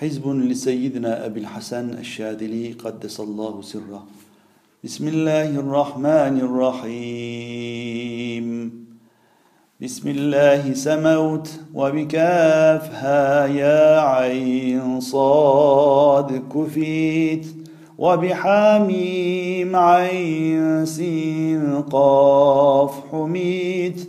حزب لسيدنا أبي الحسن الشاذلي قدس الله سره. بسم الله الرحمن الرحيم. بسم الله سموت وبكافها يا عين صاد كفيت وبحاميم عين سين قاف حميت.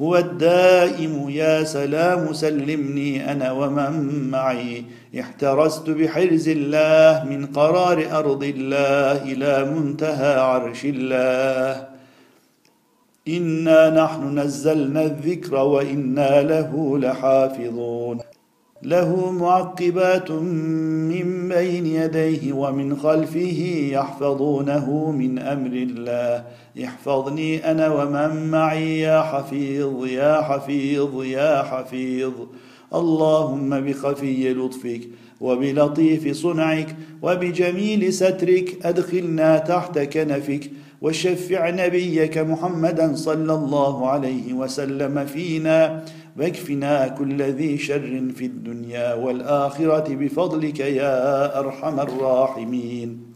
هو الدائم يا سلام سلمني أنا ومن معي. احترست بحرز الله من قرار أرض الله إلى منتهى عرش الله. إنا نحن نزلنا الذكر وإنا له لحافظون. له معقبات من بين يديه ومن خلفه يحفظونه من أمر الله. احفظني أنا ومن معي يا حفيظ يا حفيظ يا حفيظ. اللهم بخفي لطفك وبلطيف صنعك وبجميل سترك أدخلنا تحت كنفك وشفع نبيك محمدا صلى الله عليه وسلم فينا واكفنا كل ذي شر في الدنيا والآخرة بفضلك يا أرحم الراحمين.